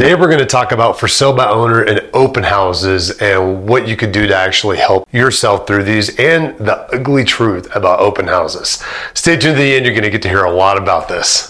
Today we're going to talk about for sale by owner and open houses and what you could do to actually help yourself through these and the ugly truth about open houses. Stay tuned to the end, you're going to get to hear a lot about this.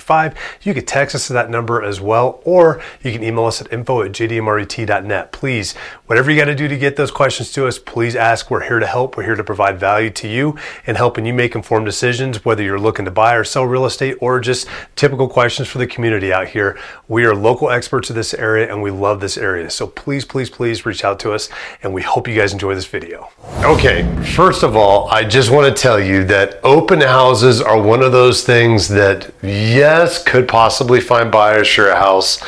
you can text us to that number as well, or you can email us at info at jdmret.net. Please, whatever you got to do to get those questions to us, please ask. We're here to help. We're here to provide value to you and helping you make informed decisions, whether you're looking to buy or sell real estate or just typical questions for the community out here. We are local experts of this area and we love this area. So please, please, please reach out to us and we hope you guys enjoy this video. Okay, first of all, I just want to tell you that open houses are one of those things that, yes, yes, could possibly find buyers for a house.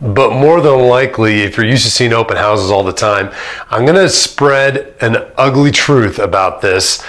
But more than likely, if you're used to seeing open houses all the time, I'm going to spread an ugly truth about this.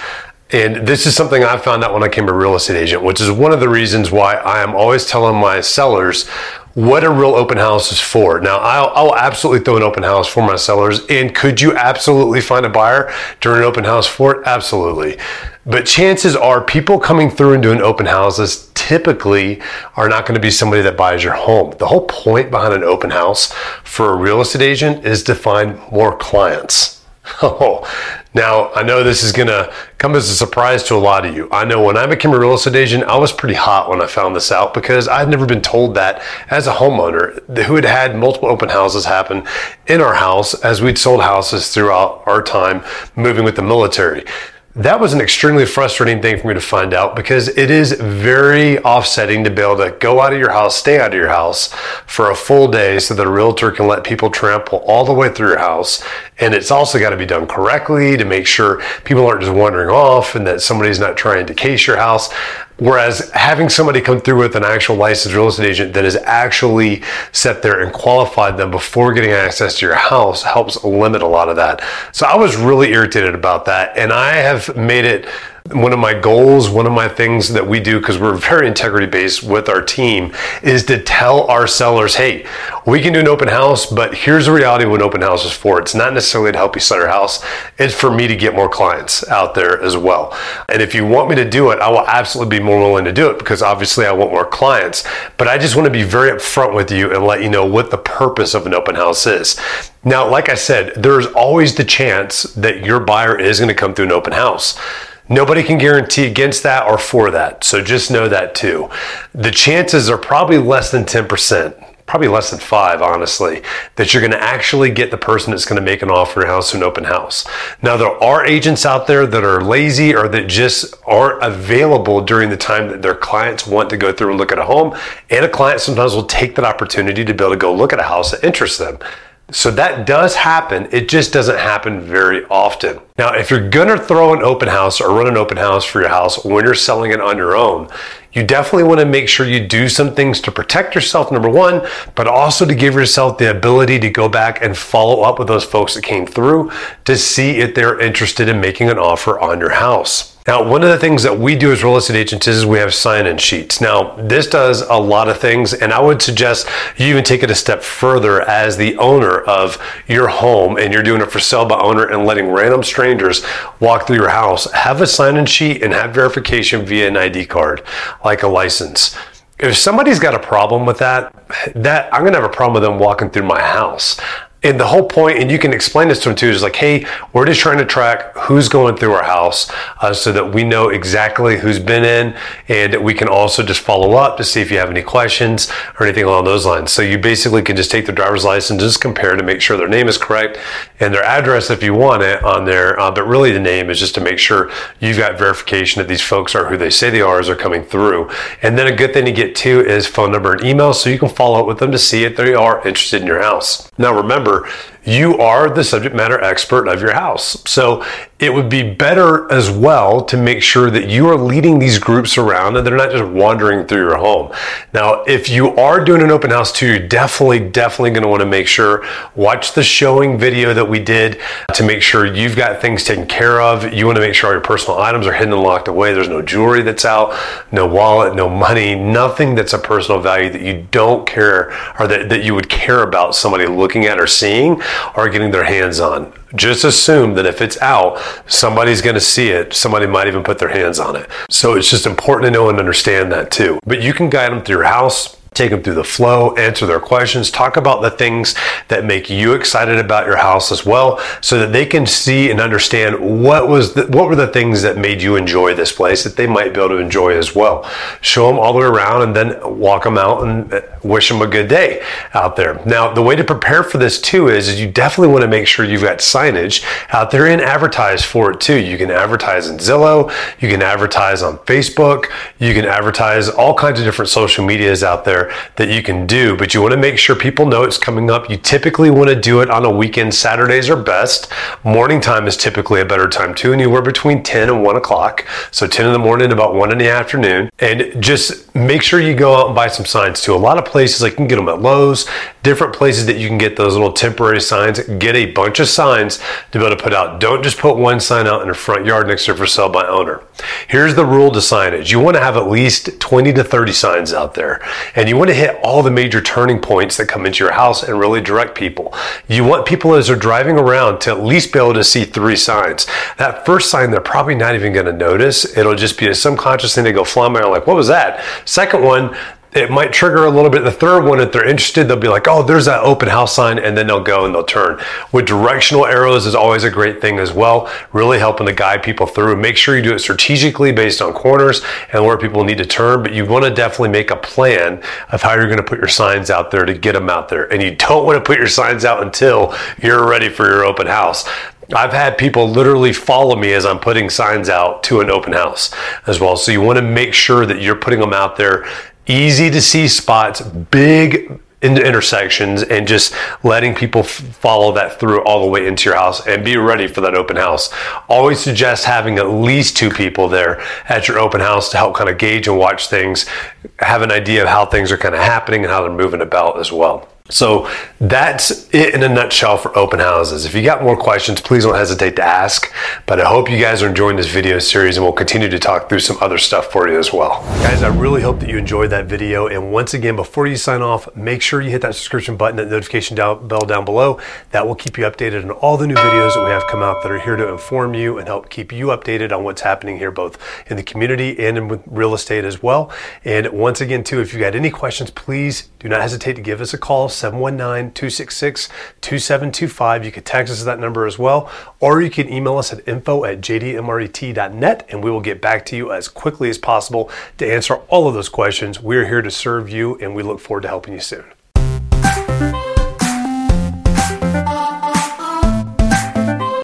And this is something I found out when I became a real estate agent, which is one of the reasons why I am always telling my sellers what a real open house is for. Now, I'll, I'll, absolutely throw an open house for my sellers. And could you absolutely find a buyer during an open house for it? Absolutely. But chances are people coming through and doing open houses typically are not going to be somebody that buys your home. The whole point behind an open house for a real estate agent is to find more clients. Oh, now I know this is going to come as a surprise to a lot of you. I know when I became a real estate agent, I was pretty hot when I found this out because I'd never been told that as a homeowner who had had multiple open houses happen in our house as we'd sold houses throughout our time moving with the military that was an extremely frustrating thing for me to find out because it is very offsetting to be able to go out of your house, stay out of your house for a full day so that a realtor can let people trample all the way through your house. And it's also got to be done correctly to make sure people aren't just wandering off and that somebody's not trying to case your house. Whereas having somebody come through with an actual licensed real estate agent that has actually sat there and qualified them before getting access to your house helps limit a lot of that. So I was really irritated about that. And I have made it one of my goals, one of my things that we do, because we're very integrity based with our team, is to tell our sellers, hey, we can do an open house, but here's the reality of what an open house is for. It's not necessarily to help you sell your house, it's for me to get more clients out there as well. And if you want me to do it, I will absolutely be more willing to do it because obviously I want more clients. But I just want to be very upfront with you and let you know what the purpose of an open house is. Now, like I said, there's always the chance that your buyer is going to come through an open house. Nobody can guarantee against that or for that. So just know that too. The chances are probably less than 10% probably less than five, honestly, that you're going to actually get the person that's going to make an offer in house to an open house. Now, there are agents out there that are lazy or that just aren't available during the time that their clients want to go through and look at a home. And a client sometimes will take that opportunity to be able to go look at a house that interests them. So that does happen. It just doesn't happen very often. Now, if you're going to throw an open house or run an open house for your house when you're selling it on your own, you definitely want to make sure you do some things to protect yourself, number one, but also to give yourself the ability to go back and follow up with those folks that came through to see if they're interested in making an offer on your house. Now, one of the things that we do as real estate agents is we have sign in sheets. Now, this does a lot of things, and I would suggest you even take it a step further as the owner of your home and you're doing it for sale by owner and letting random strangers walk through your house. Have a sign in sheet and have verification via an ID card, like a license if somebody's got a problem with that, that I'm gonna have a problem with them walking through my house. And the whole point, and you can explain this to them too, is like, hey, we're just trying to track who's going through our house uh, so that we know exactly who's been in, and we can also just follow up to see if you have any questions or anything along those lines. So you basically can just take their driver's license, just compare to make sure their name is correct and their address if you want it on there. Uh, but really, the name is just to make sure you've got verification that these folks are who they say they are as they're coming through. And then a good thing to get too is phone number and email so you can follow up with them to see if they are interested in your house. Now, remember, remember you are the subject matter expert of your house. So it would be better as well to make sure that you are leading these groups around and they're not just wandering through your home. Now, if you are doing an open house too, you're definitely, definitely going to want to make sure, watch the showing video that we did to make sure you've got things taken care of. You want to make sure all your personal items are hidden and locked away. There's no jewelry that's out, no wallet, no money, nothing that's a personal value that you don't care or that, that you would care about somebody looking at or seeing are getting their hands on. Just assume that if it's out, somebody's going to see it. Somebody might even put their hands on it. So it's just important to know and understand that too. But you can guide them through your house take them through the flow, answer their questions, talk about the things that make you excited about your house as well, so that they can see and understand what was the, what were the things that made you enjoy this place that they might be able to enjoy as well. Show them all the way around and then walk them out and uh, wish them a good day out there. Now, the way to prepare for this too is, is you definitely want to make sure you've got signage out there and advertise for it too. You can advertise in Zillow, you can advertise on Facebook, you can advertise all kinds of different social medias out there that you can do, but you want to make sure people know it's coming up. You typically want to do it on a weekend. Saturdays are best. Morning time is typically a better time too, anywhere between 10 and 1 o'clock. So 10 in the morning, about 1 in the afternoon. And just make sure you go out and buy some signs too. A lot of places, like you can get them at Lowe's, different places that you can get those little temporary signs. Get a bunch of signs to be able to put out. Don't just put one sign out in the front yard next to for sale by owner. Here's the rule to signage. You want to have at least 20 to 30 signs out there. And you you want to hit all the major turning points that come into your house and really direct people. You want people as they're driving around to at least be able to see three signs. That first sign, they're probably not even going to notice. It'll just be a subconscious thing. They go flying by, like, what was that? Second one, it might trigger a little bit. The third one, if they're interested, they'll be like, oh, there's that open house sign, and then they'll go and they'll turn. With directional arrows is always a great thing as well, really helping to guide people through. Make sure you do it strategically based on corners and where people need to turn, but you want to definitely make a plan of how you're going to put your signs out there to get them out there. And you don't want to put your signs out until you're ready for your open house. I've had people literally follow me as I'm putting signs out to an open house as well. So you want to make sure that you're putting them out there easy to see spots, big intersections, and just letting people f- follow that through all the way into your house and be ready for that open house. Always suggest having at least two people there at your open house to help kind of gauge and watch things, have an idea of how things are kind of happening and how they're moving about as well. So that's it in a nutshell for open houses. If you got more questions, please don't hesitate to ask. But I hope you guys are enjoying this video series and we'll continue to talk through some other stuff for you as well. Guys, I really hope that you enjoyed that video. And once again, before you sign off, make sure you hit that subscription button, that notification down, bell down below. That will keep you updated on all the new videos that we have come out that are here to inform you and help keep you updated on what's happening here, both in the community and in real estate as well. And once again, too, if you got any questions, please do not hesitate to give us a call 719 266 2725. You can text us that number as well, or you can email us at info at jdmret.net and we will get back to you as quickly as possible to answer all of those questions. We're here to serve you and we look forward to helping you soon.